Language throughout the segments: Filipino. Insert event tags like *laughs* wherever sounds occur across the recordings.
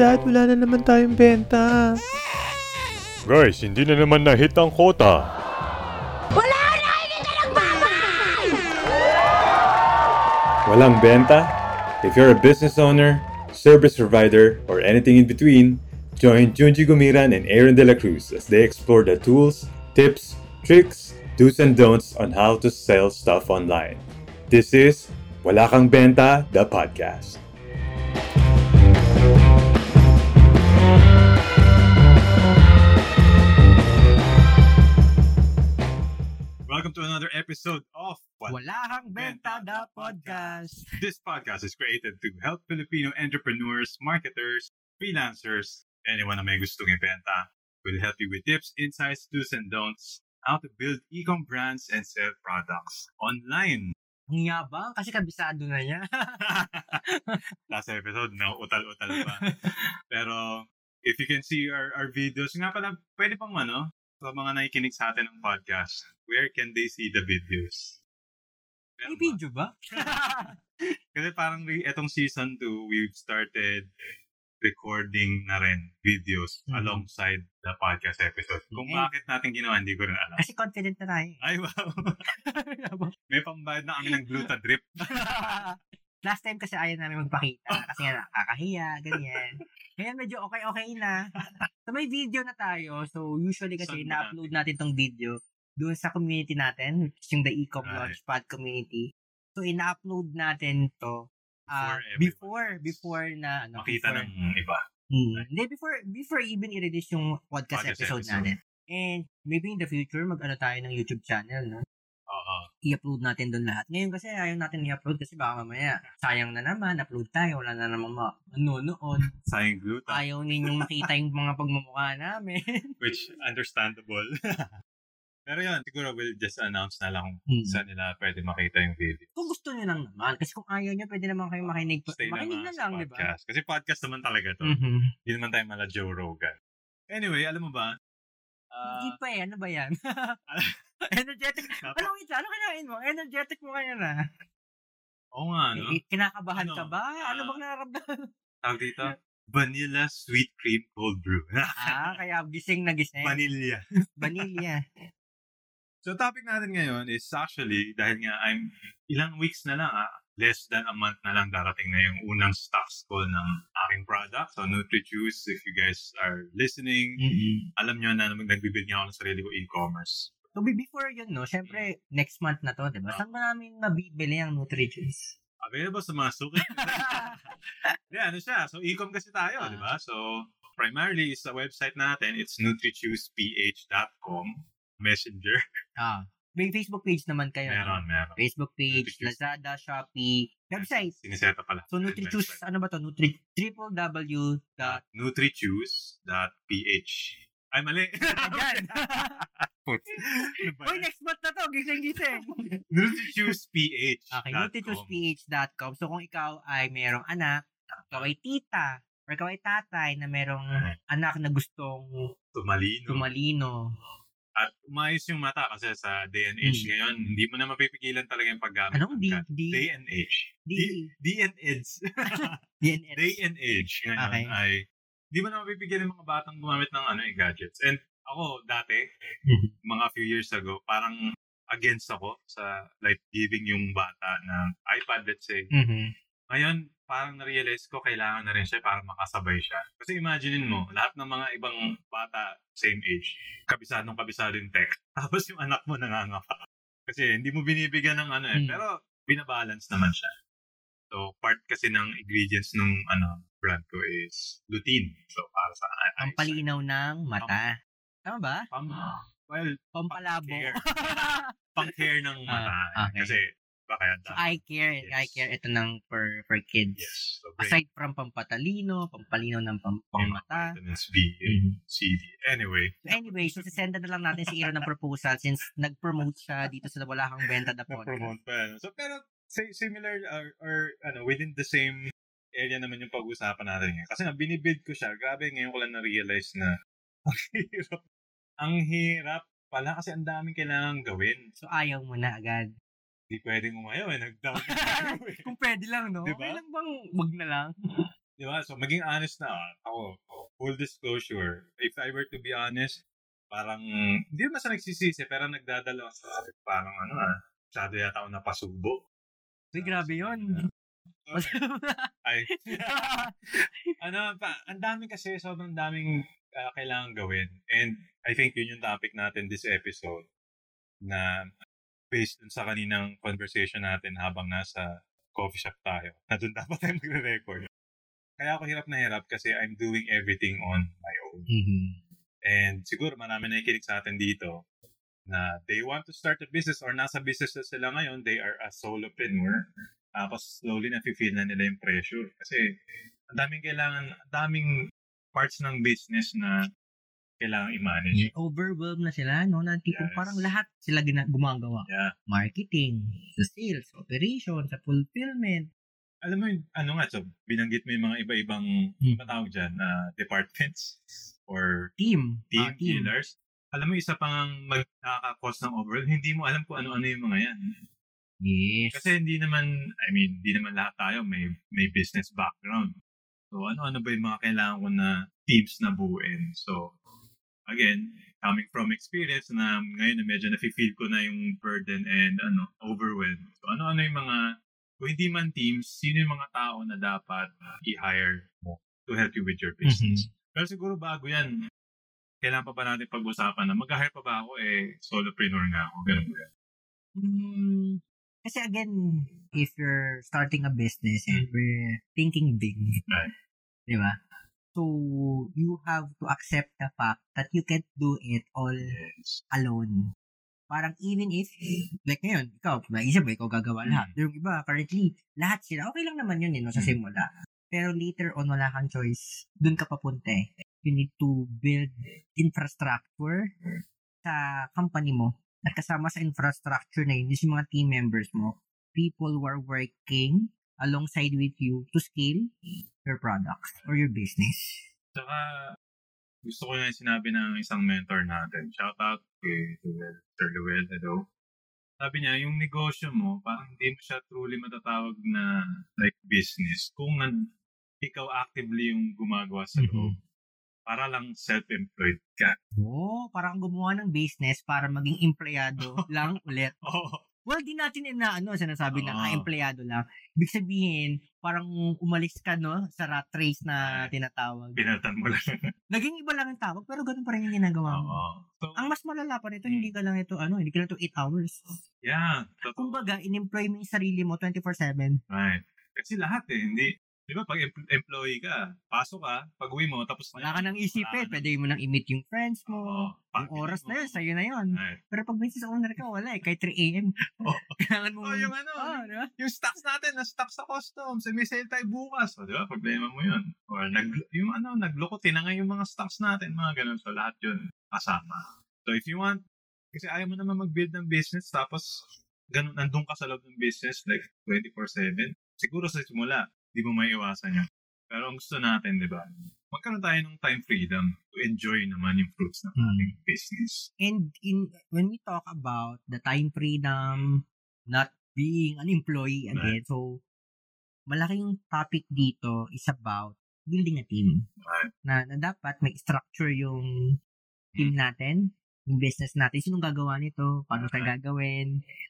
Dad, wala na naman tayong benta. Guys, hindi na naman na-hit ang quota. Walang benta? If you're a business owner, service provider, or anything in between, join Junji Gumiran and Aaron De La Cruz as they explore the tools, tips, tricks, do's and don'ts on how to sell stuff online. This is Wala Kang Benta, the podcast. Welcome to another episode of Wala kang benta the podcast. This podcast is created to help Filipino entrepreneurs, marketers, freelancers, anyone na may gustong ibenta. We'll help you with tips, insights, do's and don'ts, how to build e-com brands and sell products online. Ang yabang kasi kabisado na niya. *laughs* Last episode, no, utal-utal pa. *laughs* Pero if you can see our, our videos, nga pala, pwede pang ano, sa mga nakikinig sa atin ng podcast, where can they see the videos? May video ba? *laughs* Kasi parang etong season 2, we've started recording na rin videos Mhm. alongside the podcast episode. Kung Okay. bakit natin ginawa, hindi ko rin alam. kasi confident na tayo. Ay, wow. *laughs* May pambayad na kami ng gluta drip. *laughs* Last time kasi ayaw namin magpakita kasi nga nakakahiya, ganyan. Ngayon medyo okay-okay na. So may video na tayo. So usually kasi Saan na-upload natin tong video doon sa community natin, which is yung the Ecom Right. Launchpad community. So ina-upload natin to ah, Before before, before na ano, Makita before, ng iba. Hmm. Hindi, before, before even i-release yung podcast, Podcast episode, episode. natin. And maybe in the future, mag-ano tayo ng YouTube channel, no? I-upload natin doon lahat. Ngayon kasi ayaw natin i-upload kasi baka mamaya sayang na naman, upload tayo, wala na naman ma- manonood. Sayang gluta. Ayaw ninyong makita yung mga pagmumukha namin. *laughs* Which, understandable. *laughs* Pero yun, siguro we'll just announce na lang kung Hmm. saan nila pwede makita yung video. kung gusto nyo lang naman. Kasi kung ayaw nyo, pwede naman kayo makinig. Stay makinig naman na sa lang, di ba? Kasi podcast naman talaga to. Mhm. Hindi naman tayo mala Joe Rogan. Anyway, alam mo ba? Ah, Hindi pa eh. Ano ba yan? *laughs* *laughs* Energetic. Ano wait, ano kinain mo? Energetic mo kaya na. Oo nga, no? Eh, kinakabahan Ano? ka ba? Ano Ah. bang nararamdaman? Tawag dito, *laughs* vanilla sweet cream cold brew. *laughs* ah, kaya gising na gising. Vanilla. Vanilla. So topic natin ngayon is actually, dahil nga I'm ilang weeks na lang, ah, less than a month na lang darating na yung unang stocks ko ng aking product. So NutriJuice, if you guys are listening, mm alam nyo na nagbibig nga ako ng sarili ko e-commerce. So, be- before yun, no, syempre, next month na to, di ba? Saan ba namin mabibili ang Nutrijuice? Available sa mga suki. *laughs* yeah, ano siya? So, e-com kasi tayo, Ah. di ba? So, primarily is sa website natin. It's nutrichooseph.com. Messenger. Ah. May Facebook page naman kayo. no? Meron, meron. Facebook page, Nutrijuice. Lazada, Shopee, website. Siniseta pala. So, Nutrijuice, ano ba to? Nutri, www. dot-. Ay, mali. Ayan. *laughs* Ano ba Uy, yan? next month na to. Gising-gising. *laughs* nutrichooseph. Okay, nutrichooseph.com. So, kung ikaw ay merong anak, ikaw ay tita, or ikaw ay tatay na merong anak na gustong Tumalino. tumalino. At umayos yung mata kasi sa day and age Hmm. ngayon, hindi mo na mapipigilan talaga yung paggamit. Anong ng D? D? Day and age. D? D and age. *laughs* DNS. day and age ngayon Okay. ay hindi mo na mapipigilan yung mga batang gumamit ng ano, eh, gadgets. And ako, dati, Mhm. mga few years ago, parang against ako sa like giving yung bata ng iPad, let's say. Mhm. Ngayon, parang na-realize ko, kailangan na rin siya para makasabay siya. Kasi imaginein mo, lahat ng mga ibang bata, same age, kabisadong kabisado yung tech. *laughs* Tapos yung anak mo nangangapa. Kasi hindi mo binibigyan ng ano eh. Hmm. Pero binabalance naman siya. So, part kasi ng ingredients ng ano brand ko is lutein. So, para sa eyesight. Pampalinaw ng mata. Tama ba? Pam, well, Pampalabo. Pang-care. *laughs* pang-care ng mata. Ah, okay. Kasi, baka yan. So, eye care. Yes. Eye care, ito ng for, for kids. Yes. So, Aside from pampatalino, pampalino ng pam, pangmata. vitamins B, and C, D. Anyway, So anyway, so sisenda na lang natin si Aaron ng proposal since nag-promote siya dito sa Wala Kang Benta na podcast. promote pa. yan. So, pero, similar, or, or, ano, within the same area naman yung pag-usapan natin ngayon. Kasi nga, binibid ko siya. Grabe, ngayon ko lang na-realize na *laughs* ang hirap. Ang hirap pala kasi ang daming kailangan gawin. So ayaw mo na agad. Hindi pwedeng umayaw eh. Nag-down *laughs* eh. Kung pwede lang, no? Diba? Okay lang bang wag na lang? *laughs* Di ba? So, maging honest na ah. ako. Full disclosure. If I were to be honest, parang, hindi naman sa nagsisisi, pero nagdadala sa parang ano ah, masyado yata ako napasubo. Uy, grabe yun. *laughs* Ay. *laughs* ano, pa, ang dami kasi, sobrang daming ah, kailangan gawin. And I think yun yung topic natin this episode na based dun sa kaninang conversation natin habang nasa coffee shop tayo. Na dun dapat tayo magre-record. Kaya ako hirap na hirap kasi I'm doing everything on my own. Mhm. And siguro marami na ikinig sa atin dito na they want to start a business or nasa business na sila ngayon, they are a solopreneur. Tapos slowly na feel na nila yung pressure. Kasi ang daming kailangan, ang daming parts ng business na kailangan i-manage. Overwhelmed na sila, no? Na tipong Yes. parang lahat sila gina- gumagawa. Yeah. Marketing, sa sales, operation, sa fulfillment. Alam mo yung, ano nga, so binanggit mo yung mga iba-ibang, Hmm. matawag dyan, na departments or Team. team, Ah, team. dealers. Alam mo, isa pang mag nakaka-cause ng overwhelm, hindi mo alam kung ano-ano yung mga yan. Yes. Kasi hindi naman, I mean, hindi naman lahat tayo may, may business background. So, ano-ano ba yung mga kailangan ko na teams na buuin? So, again, coming from experience na ngayon na medyo nafe-feel ko na yung burden and ano, overwhelmed. So, ano-ano yung mga, kung hindi man teams, sino yung mga tao na dapat i-hire mo to help you with your business? Pero siguro bago yan, kailangan pa ba natin pag-usapan na mag-hire pa ba ako eh, solopreneur nga ako, ganun ba? Mm, kasi again, if you're starting a business and we're thinking big, Right. di ba? So, you have to accept the fact that you can't do it all Yes. alone. Parang even if, like ngayon, ikaw, naisip mo, ikaw gagawa lahat. Yung iba, currently, lahat sila, okay lang naman yun, eh, no, sa Mm. simula. Pero later on, wala kang choice. Doon ka papunta eh. You need to build infrastructure sa company mo. At kasama sa infrastructure na yun, is yung mga team members mo. People who are working alongside with you to scale your products or your business. Saka, gusto ko yung sinabi ng isang mentor natin. Shout out kay Luel, Sir Luel, hello. Sabi niya, yung negosyo mo, parang hindi mo siya truly matatawag na like business. Kung ikaw actively yung gumagawa sa loob, para lang self-employed ka. Oo, parang gumawa ng business para maging empleyado *laughs* lang ulit. Oo. Well, di natin inaano, sinasabi na Oo. ah, empleyado lang. Ibig sabihin, parang umalis ka, no, sa rat race na tinatawag. Pinaltan mo lang. *laughs* Naging iba lang ang tawag, pero ganun pa rin yung ginagawa mo. Oo. So, Ang mas malala pa nito, hindi ka lang ito, ano, hindi ka lang ito 8 hours. yeah. Totoo. Kumbaga, in-employ mo yung sarili mo 24-7. Right. Kasi lahat eh, hindi, di ba pag em- employee ka, pasok ka, pag uwi mo, tapos Wala ka nang isipin, pwede mo nang i-meet yung friends mo. Oo. Yung oras na yun, sa'yo na yun. Right. Pero pag business owner ka, wala eh. Kahit 3 a.m. *laughs* Oo. Kailangan mo... Oh, yung ano, Oh, di ba? yung stocks natin, na stock sa customs, eh, may sale tayo bukas. O, di ba? Problema mo yun. Or, nag, yung ano, nagloko, tinangay yung mga stocks natin, mga ganun. So, lahat yun, kasama. So, if you want, kasi ayaw mo naman mag-build ng business, tapos, ganun, nandun ka sa loob ng business, like, 24-7. Siguro sa simula, di mo may iwasan yun. Pero ang gusto natin, di ba? Magkaroon tayo ng time freedom to enjoy naman yung fruits ng Hmm. ating business. And in when we talk about the time freedom, not being an employee again, so malaking topic dito is about building a team. Right. Na, na dapat may structure yung team natin, yung business natin, sinong gagawa nito, paano tayo Right. gagawin,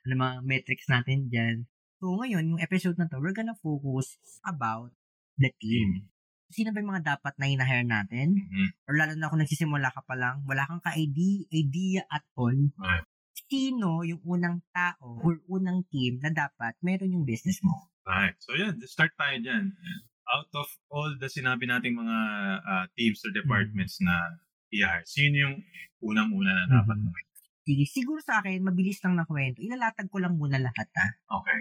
ano mga metrics natin dyan. So ngayon, yung episode na to, we're gonna focus about the team. Sino ba yung mga dapat na hinahire natin? Mhm. or lalo na kung nagsisimula ka pa lang, wala kang ka-idea idea at all, Right. sino yung unang tao or unang team na dapat meron yung business mo. Right. So yan, start tayo dyan. Out of all the sinabi nating mga ah, teams or departments na i-hire, sino yung unang-una na dapat Mhm. mo? Sige, siguro sa akin, mabilis lang na kwento. Ilalatag ko lang muna lahat ha. Okay.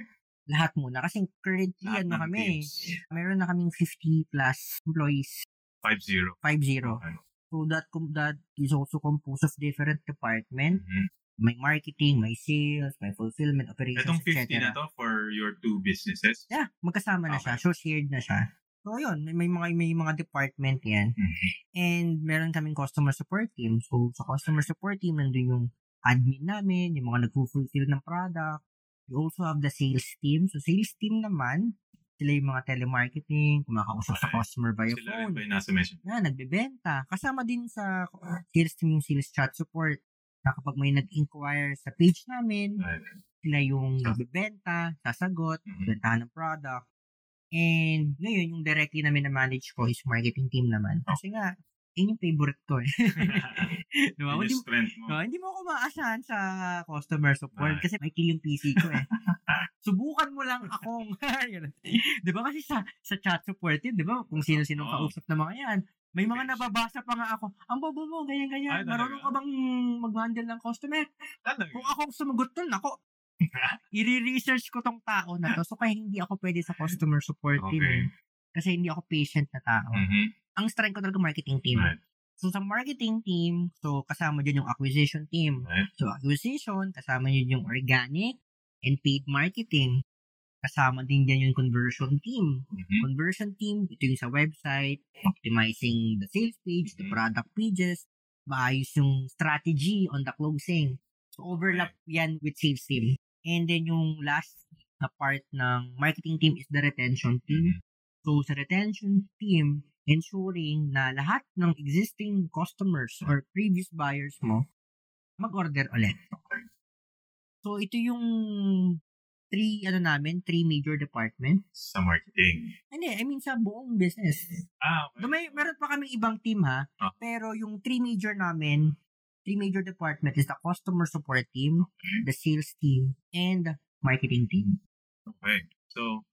Lahat muna. Kasi currently, Lahat ano kami, teams. meron na kaming 50 plus employees. 5-0. 5-0. Okay. So that, that is also composed of different department. Mhm. May marketing, may sales, may fulfillment, operations, Itong 50 etc. na to for your two businesses? Yeah, magkasama na siya. Okay. So, shared na siya. So, yun. May mga, may mga department yan. Mhm. And meron kaming customer support team. So, sa customer support team, nandun yung admin namin, yung mga nag-fulfill ng product. We also have the sales team. So, sales team naman, Sila yung mga telemarketing, kumakausap sa Okay. customer via Sila rin phone. ba yung nasa mission? Na, nagbebenta. Kasama din sa sales team yung sales chat support. Na kapag may nag-inquire sa page namin, Right. sila yung nagbebenta, sasagot, Mhm. bentahan ng product. And ngayon, yung directly namin na manage ko is marketing team naman. Kasi nga, yun yung favorite ko eh. *laughs* diba? Yun yung strength mo. No, hindi mo ako maasahan sa customer support Ah. kasi may yung PC ko eh. Subukan mo lang akong, *laughs* di ba kasi sa, sa chat support yun, di ba? Kung sino-sino Oo. kausap na mga yan. May mga nababasa pa nga ako, ang bobo mo, ganyan-ganyan. Marunong ka bang mag-handle ng customer? Talaga. Kung ako sumagot nun, ako, *laughs* i-research ko tong tao na to. So, kaya hindi ako pwede sa customer support team. Okay. eh. Kasi hindi ako patient na tao. Mhm. Ang strength ko talaga marketing team. Right. So, sa marketing team, so, kasama dyan yung acquisition team. Right. So, acquisition, kasama yun yung organic and paid marketing. Kasama din dyan yung conversion team. Mhm. Conversion team, ito yung sa website, optimizing the sales page, the Mhm. product pages, maayos yung strategy on the closing. So, overlap yan with sales team. And then yung last na part ng marketing team is the retention team. Mhm. So, sa retention team, ensuring na lahat ng existing customers or previous buyers mo mag-order ulit. So, ito yung three, ano namin, three major departments. Sa marketing. Hindi, I mean sa buong business. Ah, okay. Do may, meron pa kaming ibang team ha, Ah. pero yung three major namin, three major department is the customer support team, the sales team, and the marketing team. Okay. So,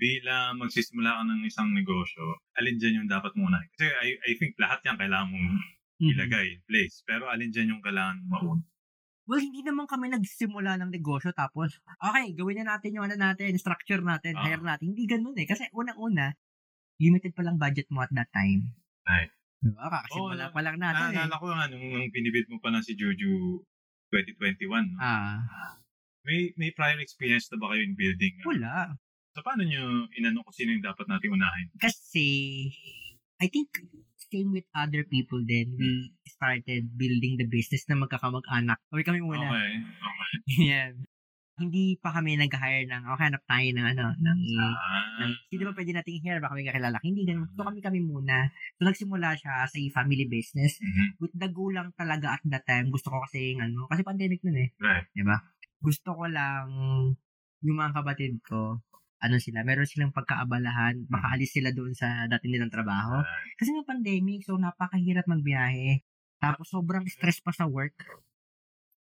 bilang magsisimula ka ng isang negosyo, alin dyan yung dapat muna? Kasi I, I think lahat yan kailangan mong Mhm. ilagay in place. Pero alin dyan yung kailangan mauna? Well, hindi naman kami nagsimula ng negosyo tapos, okay, gawin na natin yung ano natin, structure natin, Ah. hire natin. Hindi ganun eh. Kasi unang-una, limited pa lang budget mo at that time. Right. Diba? Kakasimula Oo, pa lang natin eh. Naalala ko nga nung, nung binibid mo pa lang si Juju 2021. No? Ah, May may prior experience na ba kayo in building? wala. So, paano nyo inano kung sino yung dapat natin unahin? Kasi, I think, same with other people then we started building the business na magkakamag-anak. Kami kami muna. Okay. Okay. *laughs* Yan. Hindi pa kami nag-hire ng, okay, hanap tayo ng ano, ng, Ah. ng sino ba pwede nating hire, baka may kakilala. Hindi ganun. So kami kami muna. So nagsimula siya as a family business. Mhm. With the goal lang talaga at that time, gusto ko kasi ano, kasi pandemic nun eh. Right. Gusto ko lang yung mga kapatid ko, ano sila, meron silang pagkaabalahan, makaalis sila doon sa dati nilang trabaho. Right. Kasi nga pandemic, so napakahirap magbiyahe. Tapos sobrang stress pa sa work.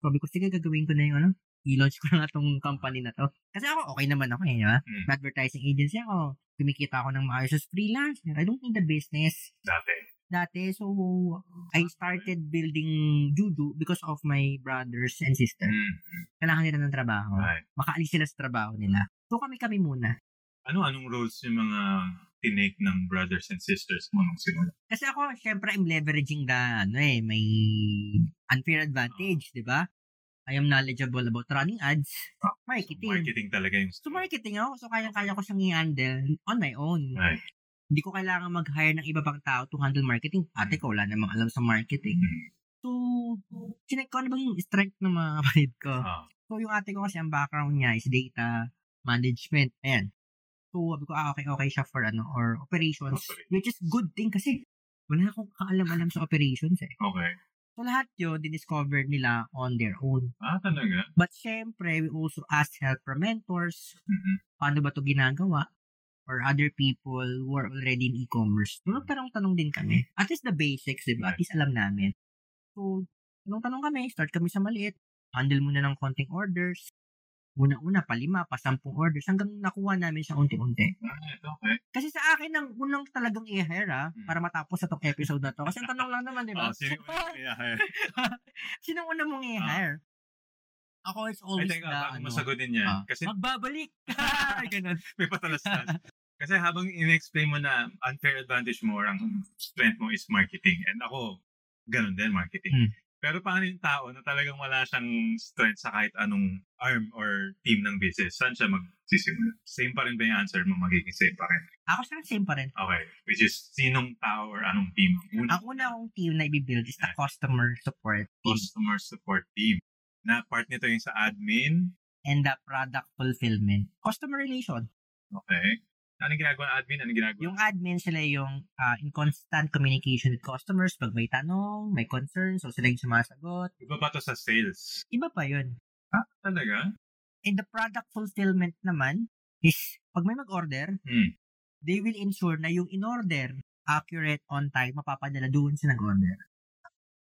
Sabi ko, sige, gagawin ko na yung ano, i-launch ko na nga tong company na to. Kasi ako, okay naman ako eh, di ba? Mm. Advertising agency ako. Kumikita ako ng maayos as freelance. I don't need the business. Dati. Dati, so, I started building Juju because of my brothers and sisters. Mm. Kailangan nila ng trabaho. Right. Makaalis sila sa trabaho nila. So, kami-kami muna. Ano, anong roles yung mga tinake ng brothers and sisters mo nung simula? Kasi ako, syempre, I'm leveraging the, ano eh, may unfair advantage, di ba? I am knowledgeable about running ads, marketing. Marketing talaga yung So, marketing ako. So, kaya-kaya ko siyang i-handle on my own. Right. Hindi ko kailangan mag-hire ng iba pang tao to handle marketing. Ate ko, wala namang alam sa marketing. Mm. So, sinek ko ano bang yung strength ng mga *laughs* kapatid ko. Ah. So, yung ate ko kasi ang background niya is data management. Ayan. So, sabi ko, ah, okay, okay siya for ano, or operations. Operations. Which is good thing kasi wala akong kaalam-alam sa operations eh. Okay. So, lahat yun, diniscover nila on their own. Ah, talaga? But syempre, we also ask help from mentors. Mhm. Paano ba to ginagawa? Or other people who are already in e-commerce. So, nagtanong-tanong din kami. At least the basics, di ba? At least alam namin. So, tanong-tanong kami. Start kami sa maliit. Handle muna ng konting orders. Una-una, pa lima, pa sampung orders. Hanggang nakuha namin siya unti-unti. Ah, okay. Kasi sa akin, ang unang talagang i-hire, ah, Hmm. para matapos sa tong episode na to. Kasi ang tanong lang naman, di ba? *laughs* *laughs* Ah, sino yung una i-hire? Sino mong i-hire? Ako, it's Ay, always teka, the, ano, masagutin yan. ah, kasi *laughs* magbabalik. Ay, ganun. may patalastas. Kasi habang in-explain mo na unfair advantage mo or ang strength mo is marketing. And ako, ganun din, marketing. Hmm. Pero paano yung tao na talagang wala siyang strength sa kahit anong arm or team ng business? Saan siya magsisimula? Same pa rin ba yung answer mo? Magiging same pa rin? Ako sa same pa rin. Okay. Which is, sinong tao or anong team? Ang una kong team na i-build is the customer support team customer support team. Na part nito yung sa admin. and the product fulfillment. Customer relation. Okay. Anong ginagawa ng admin? Anong ginagawa? Yung admin, sila yung ah, in constant communication with customers pag may tanong, may concerns, so sila yung sumasagot. Iba pa to sa sales. Iba pa yun. Ah, talaga? And the product fulfillment naman is, pag may mag-order, Hmm. they will ensure na yung in-order, accurate, on time, mapapadala doon sa nag-order.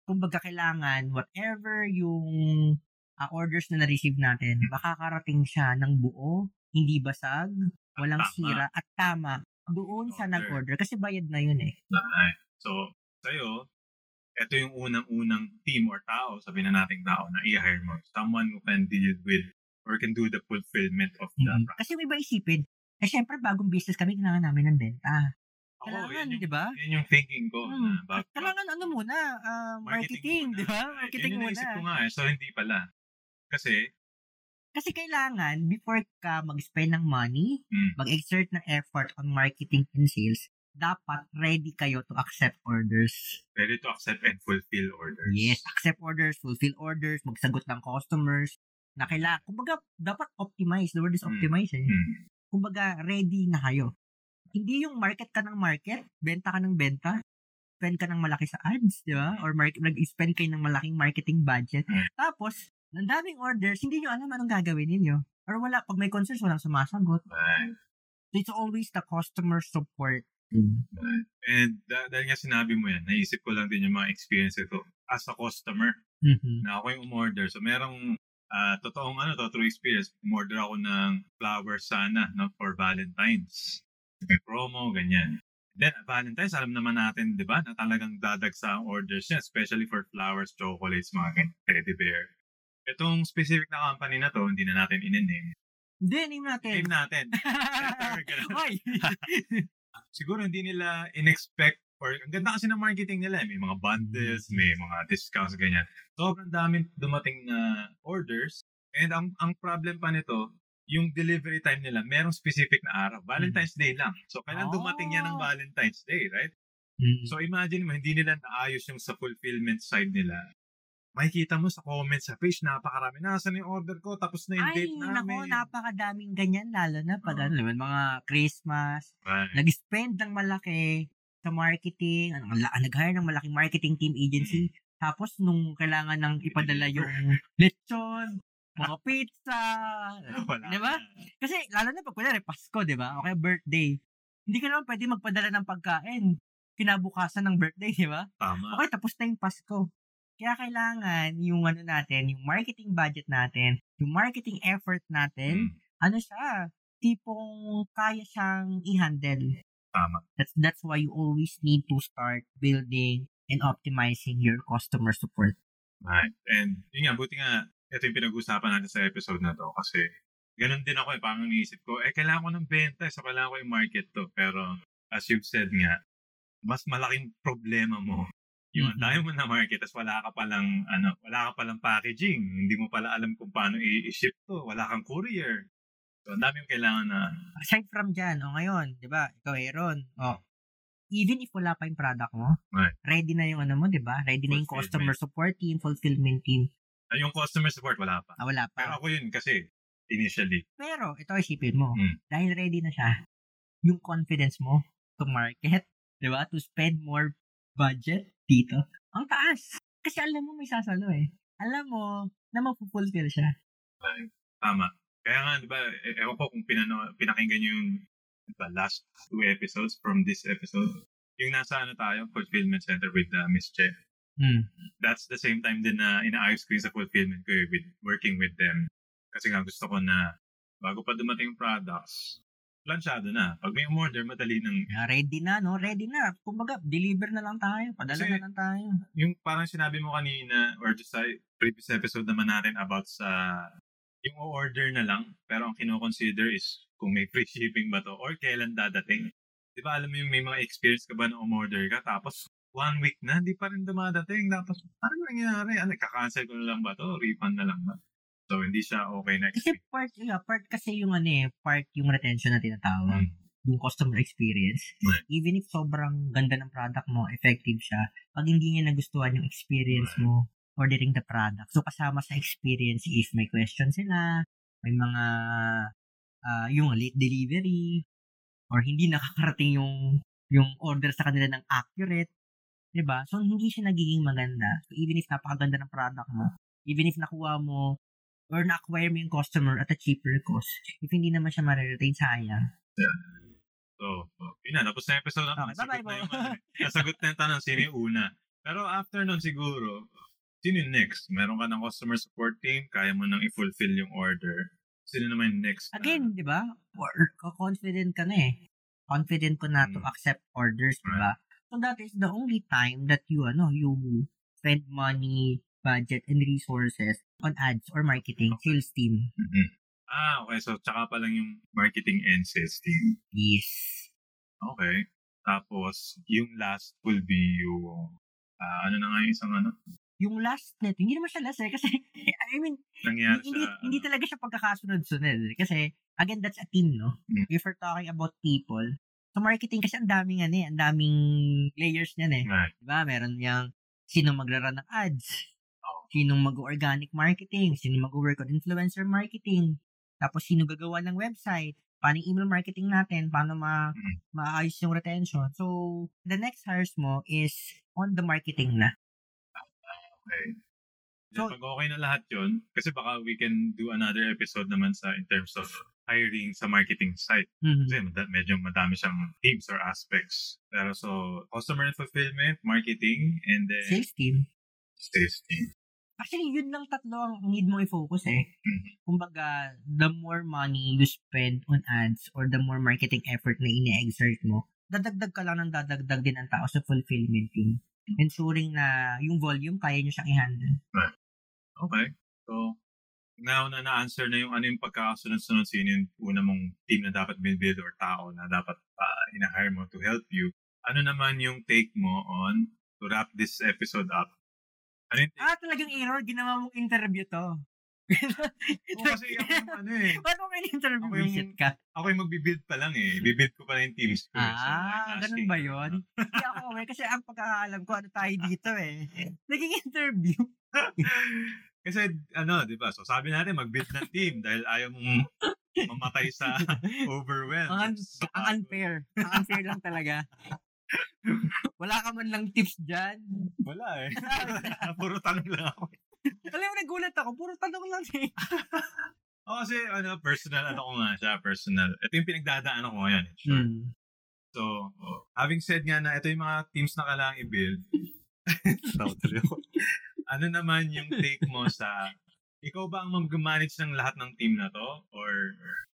Kumbaga, kailangan, whatever yung ah, orders na na-receive natin, makakarating siya ng buo, hindi basag, walang tama. sira, at tama doon sa Order. nag-order. Kasi bayad na yun eh. Alright. So, sa'yo, ito yung unang-unang team or tao, sabihin na nating tao na i-hire mo. Someone who can deal with or can do the fulfillment of the Mm. product. Kasi may iba isipin, eh syempre bagong business kami, kailangan namin ng benta. Kailangan, yung, di ba? Yan yung thinking ko. Hmm. Na bago, Kailangan ano muna, ah, marketing, muna. di ba? Marketing Yun yung muna. naisip ko nga eh. So, hindi pala. Kasi, Kasi kailangan, before ka mag-spend ng money, Hmm. mag-exert ng effort on marketing and sales, dapat ready kayo to accept orders. ready to accept and fulfill orders. Yes, accept orders, fulfill orders, magsagot ng customers, na kailangan, kumbaga, dapat optimize. The word is Hmm. optimize eh. Hmm. Kumbaga, ready na kayo. Hindi yung market ka ng market, benta ka ng benta, spend ka ng malaki sa ads, di ba? Or market, nag-spend kayo ng malaking marketing budget. Tapos, ang daming orders, hindi nyo alam anong gagawin ninyo. Or wala, pag may concerns, walang sumasagot. Right. It's always the customer support. Right. And da- dahil nga sinabi mo yan, naisip ko lang din yung mga experience ito as a customer Mhm. na ako yung umorder. So, merong ah, totoong ano to, true experience. Umorder ako ng flowers sana no, for Valentine's. May promo, ganyan. Then, Valentine's, alam naman natin, di ba, na talagang dadagsa ang orders niya, especially for flowers, chocolates, mga ganyan, teddy bear. Itong specific na company na to, hindi na natin in-name. Hindi, name natin. Name natin. *laughs* *laughs* Siguro hindi nila in-expect or ang ganda kasi ng marketing nila. eh. May mga bundles, may mga discounts, ganyan. Sobrang daming dumating na orders. And ang ang problem pa nito, yung delivery time nila, merong specific na araw. Valentine's Day lang. So, kailan dumating yan ng Oh. Valentine's Day, right? Mhm. So, imagine mo, hindi nila naayos yung sa fulfillment side nila. Makikita mo sa comments sa page, napakarami. Nasaan yung order ko? Tapos na yung Ay, date nako, namin. napakadaming ganyan, lalo na pag Oo. ano, mga Christmas, Right. nag-spend ng malaki sa marketing, ano, nag-hire ng malaking marketing team agency, tapos nung kailangan ng ipadala yung lechon, mga *laughs* pizza, Wala di ba? Kasi lalo na pag kunyari Pasko, di ba? O kaya birthday, hindi ka naman pwede magpadala ng pagkain kinabukasan ng birthday, di ba? Tama. Okay, tapos na yung Pasko. Kaya kailangan yung ano natin, yung marketing budget natin, yung marketing effort natin, Mm, ano siya, tipong kaya siyang i-handle. tama. That's that's why you always need to start building and optimizing your customer support. Right. And yun nga, buti nga, ito yung pinag-usapan natin sa episode na to kasi ganun din ako eh, parang naisip ko, eh, kailangan ko ng benta, so kailangan ko yung market to. Pero, as you've said nga, mas malaking problema mo yung Mhm. mm tayo mo na market, tapos wala ka palang, ano, wala ka palang packaging, hindi mo pala alam kung paano i-ship to, wala kang courier. So, ang dami yung kailangan na, Aside from dyan, o ngayon, di ba, ikaw Aaron, o, even if wala pa yung product mo, Right. ready na yung ano mo, di ba? Ready na yung customer support team, fulfillment team. ay, yung customer support, wala pa. Ah, wala Pero pa. ako yun kasi, initially. Pero, ito isipin mo, Mm. dahil ready na siya, yung confidence mo to market, di ba? To spend more budget dito. Ang taas. Kasi alam mo may sasalo eh. Alam mo na mapupulfill siya. Tama. Kaya nga, di ba, e- ewan ko kung pinano, pinakinggan nyo yung di ba, last two episodes from this episode. Yung nasa ano tayo, fulfillment center with uh, Miss Che. Hmm. That's the same time din na inaayos ko yung sa fulfillment ko eh, with working with them. Kasi nga gusto ko na bago pa dumating yung products, planchado na. Pag may umorder, madali nang Ah, Ready na, no? Ready na. Kumbaga, deliver na lang tayo. Padala Kasi- na lang tayo. yung parang sinabi mo kanina or just sa previous episode naman natin about sa yung order na lang pero ang kino-consider is kung may free shipping ba to or kailan dadating. Di ba alam mo yung may mga experience ka ba na umorder ka tapos one week na hindi pa rin dumadating tapos ano nangyayari? Ano, kakancel ko na lang ba to? Refund na lang ba? So hindi siya okay na Kasi experience. part, yeah, part kasi yung ano eh, part yung retention na tinatawag. Mm. Yung customer experience. Right. Even if sobrang ganda ng product mo, effective siya, pag hindi niya nagustuhan yung experience Right. mo ordering the product. So, kasama sa experience, if may question sila, may mga ah, yung late delivery or hindi *laughs* nakakarating yung yung order sa kanila ng accurate. 'di ba? So, hindi siya nagiging maganda. So, even if napakaganda ng product mo, even if nakuha mo or na-acquire mo yung customer at a cheaper cost, if hindi naman siya ma-retain, sayang. So, so, yun na, tapos na episode natin. Okay, Nasagot na yung, *laughs* nasagot na yung tanong sino yung una. Pero after nun siguro, sino yung next? Meron ka ng customer support team, kaya mo nang i-fulfill yung order. Sino naman yung next? na- Again, 'di ba? Confident ka na eh. Confident ko na to Mm. accept orders, 'di ba? So that is the only time that you ano, you spend money, budget and resources on ads or marketing sales team. Mhm. Ah, okay. So, tsaka pa lang yung marketing and sales team. Yes. Okay. Tapos, yung last will be yung, ah, ano na nga yung isang ano, Yung last net, hindi naman siya last eh kasi *laughs* I mean, nangyari hindi, sa, hindi ano, talaga siya pagkakasunod-sunod eh. kasi again that's a team, no? Mm. If we're talking about people, so marketing kasi ang daming ano eh, ang daming layers niyan eh. Right. Diba? Meron yung sino maglaro ng ads, Oo. sino mag-organic marketing, sino mag-work on influencer marketing, tapos sino gagawa ng website, paano yung email marketing natin, paano ma Mm. maayos yung retention. So, the next hires mo is on the marketing na. Okay. So- pag okay na lahat yun, kasi baka we can do another episode naman sa in terms of hiring sa marketing side. Mhm. Kasi mad- medyo madami siyang teams or aspects. Pero so, customer fulfillment, marketing, and then Sales team. sales team. Actually, yun lang tatlo ang need mo i-focus eh. Mhm. Kumbaga, the more money you spend on ads or the more marketing effort na ine-exert mo, dadagdag ka lang ng dadagdag din ang tao sa fulfillment team. Ensuring na yung volume, kaya nyo siyang i-handle. Okay. So, now na na-answer na yung ano yung pagkakasunod-sunod sino yung una mong team na dapat build or tao na dapat uh, ina-hire mo to help you. Ano naman yung take mo on to wrap this episode up? Ano Ah, talagang error. Ginawa mong interview to. mo? kasi ako yung ano eh. *laughs* Paano ka interview Ako yung- ka? Ako yung magbibuild pa lang eh. Bibuild ko pa lang yung teams ko. eh. So, Ah, ganun ba yun? *laughs* Hindi ako eh, kasi ang pagkakaalam ko, ano tayo dito eh. *laughs* Naging interview. Kasi ano, di ba? So sabi natin mag-build ng team dahil ayaw mong mamatay sa overwhelm. Ang, un- ang unfair. Ang unfair lang talaga. Wala ka man lang tips dyan. Wala eh. *laughs* Puro tanong lang ako. Alam mo, nagulat ako. Puro tanong lang eh. *laughs* O kasi ano, personal ano ko nga siya, personal. Ito yung pinagdadaanan ko ngayon. eh, Sure. Hmm. So, having said nga na ito yung mga teams na kailangan i-build. *laughs* Ano naman yung take mo sa, ikaw ba ang mag-manage ng lahat ng team na to? Or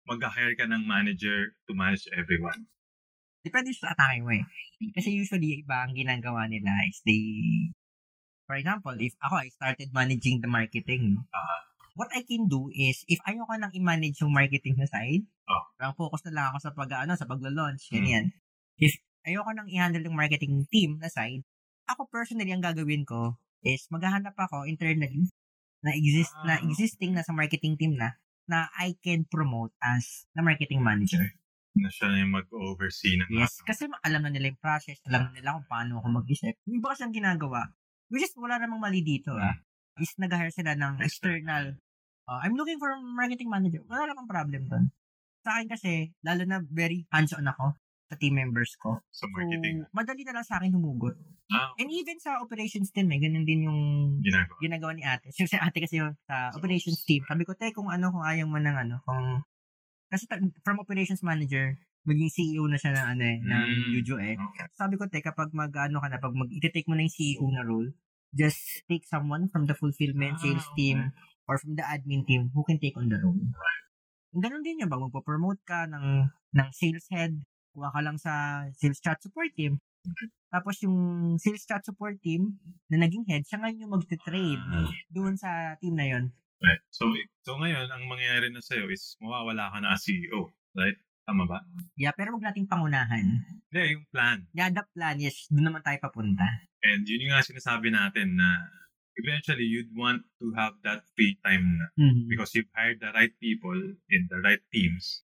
mag-hire ka ng manager to manage everyone? Depende sa atake mo eh. Kasi usually, iba ang ginagawa nila is they, for example, if ako, I started managing the marketing, no? Ah. what I can do is, if ayaw ko nang i-manage yung marketing na side, Ah. parang focus na lang ako sa pag, ano, sa paglo-launch, ganyan. If ayaw ko nang i-handle yung marketing team na side, ako personally, ang gagawin ko is maghahanap ako internally na exist na Ah. existing na sa marketing team na na I can promote as na marketing manager. Na siya na yung mag-oversee ng Yes, lahat. kasi alam na nila yung process, alam na nila kung paano ako mag-isip. Yung iba kasi ang ginagawa, which is wala namang mali dito ah, is nag-hire sila ng external. Uh, I'm looking for a marketing manager. Wala namang problem doon. Sa akin kasi, lalo na very hands-on ako sa team members ko. Sa So, marketing. madali na lang sa akin humugot. Ah, And even sa operations team, eh, ganun din yung ginagawa. ginagawa ni ate. So, si ate kasi yung sa operations team. Sabi ko, te, kung ano, kung ayaw mo ng ano, kung... Kasi ta- from operations manager, maging CEO na siya ng ano eh, ng Mm. Yujo eh. Okay. Sabi ko, te, kapag mag, ano ka na, pag mag, iti-take mo na yung CEO na role, just take someone from the fulfillment Ah, sales okay. team or from the admin team who can take on the role. Ganun din yun, bang magpo-promote ka ng, ng sales head, kuha ka lang sa sales chat support team. Tapos yung sales chat support team na naging head, siya ngayon yung magte-trade Ah, doon sa team na yon. Right. So, so ngayon, ang mangyayari na sa'yo is mawawala ka na as CEO. Right? Tama ba? Yeah, pero wag nating pangunahan. Hindi, yung plan. Yeah, the plan, yes, doon naman tayo papunta. And yun yung nga sinasabi natin na eventually you'd want to have that free time na Mhm. because you've hired the right people in the right teams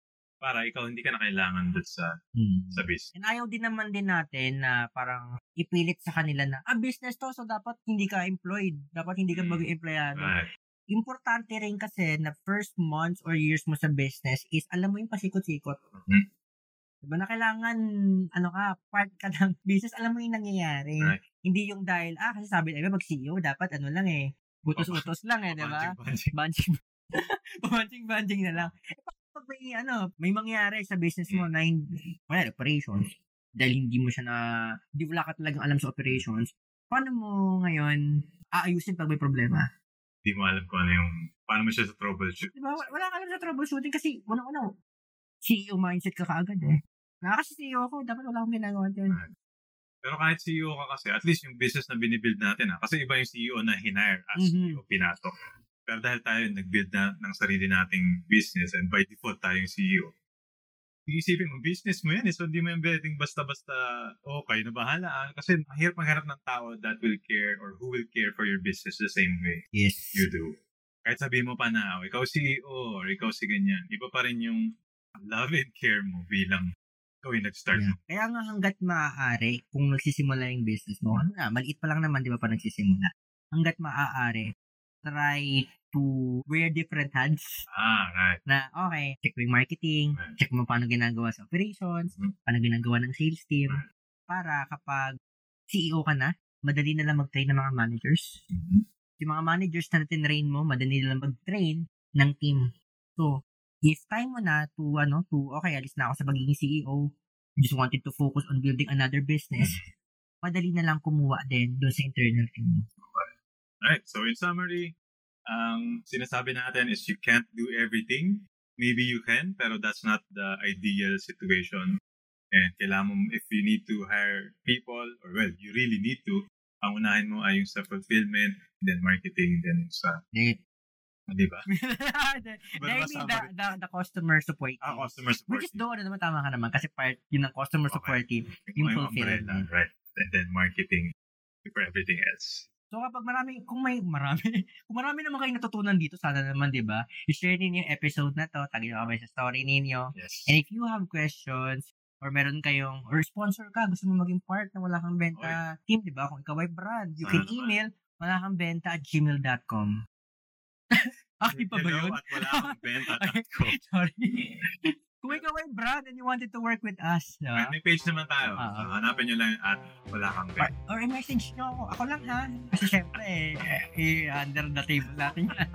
para ikaw hindi ka na kailangan doon sa, Mhm. sa business. And ayaw din naman din natin na parang ipilit sa kanila na, ah, business to, so dapat hindi ka employed. Dapat hindi ka Mm. mag-empleyado. Right. Importante rin kasi na first months or years mo sa business is alam mo yung pasikot-sikot. Mhm. Diba na kailangan, ano ka, part ka ng *laughs* business, alam mo yung nangyayari. Right. Hindi yung dahil, ah, kasi sabi nila, mag-CEO, dapat ano lang eh, butos-utos lang eh, di ba? Banching, banching, banching *laughs* na lang. Eh, pa- pag may, ano, may mangyari sa business mo na hindi, well, operations, dahil hindi mo siya na, hindi wala ka talagang alam sa operations, paano mo ngayon aayusin pag may problema? Hindi mo alam kung ano yung, paano mo siya sa troubleshoot. Di ba? Wala ka alam sa troubleshooting kasi, unang-una, CEO mindset ka kaagad eh. Na kasi CEO ako, dapat wala akong ginagawa dyan. Pero kahit CEO ka kasi, at least yung business na binibuild natin ha. Kasi iba yung CEO na hinire as Mhm. CEO, pinatok. Pero dahil tayo nag-build na ng sarili nating business and by default tayo yung CEO, iisipin mo, business mo yan eh. So, hindi mo yung betting basta-basta, oh, kayo na bahala. ah. Kasi mahirap maghanap ng tao that will care or who will care for your business the same way Yes. you do. Kahit sabihin mo pa na, oh, ikaw CEO or ikaw si ganyan, iba pa rin yung love and care mo bilang ikaw yung nag-start Yeah. mo. Kaya nga hanggat maaari, kung nagsisimula yung business mo, ano na, maliit pa lang naman, di ba, pa nagsisimula. Hanggat maaari, try to wear different hats Ah, right. na, okay, check mo yung marketing, Right. check mo paano ginagawa sa operations, Mhm. paano ginagawa ng sales team, para kapag CEO ka na, madali na lang mag-train ng mga managers. Mhm. Yung mga managers na tinrain mo, madali na lang mag-train ng team. So, if time mo na to, ano, to, okay, alis na ako sa pagiging CEO, just wanted to focus on building another business, madali na lang kumuha din doon sa internal team mo. Right. So in summary, ang sinasabi natin is you can't do everything. Maybe you can, pero that's not the ideal situation. And kailangan mo, if you need to hire people, or well, you really need to, ang unahin mo ay yung sa fulfillment, then marketing, then sa, Then, di ba? Ba- I mean, the, the, the customer support Ah, team. customer support. Which is doon, ano naman, tama ka naman. Kasi part yun ng customer Okay. support team. yung, yung umbrella, fulfillment. right? And then marketing for everything else. So kapag marami, kung may marami, *laughs* kung marami naman kayo natutunan dito, sana naman, di ba? I-share ninyo yung episode na to, tagin nyo kami sa story ninyo. Yes. And if you have questions, or meron kayong, or sponsor ka, gusto mo maging part na wala kang benta team, di ba? Kung ikaw ay brand, you Sana can naman. email wala kang benta at gmail.com. Active *laughs* pa ba Hello yun? at wala akong benta.com. *laughs* Sorry. Kung ikaw ay brand and you wanted to work with us, di ba? May page naman tayo. Ah, So, ah. hanapin nyo lang at wala kang Or, benta. or i-message nyo ako. Ako lang ha. Kasi syempre, eh, eh, under the table natin yan.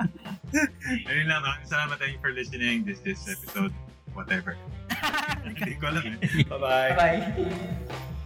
*laughs* Ayun lang, maraming salamat thank you for listening. This this episode, whatever. *laughs* Hindi ko alam eh. Bye-bye. Bye-bye.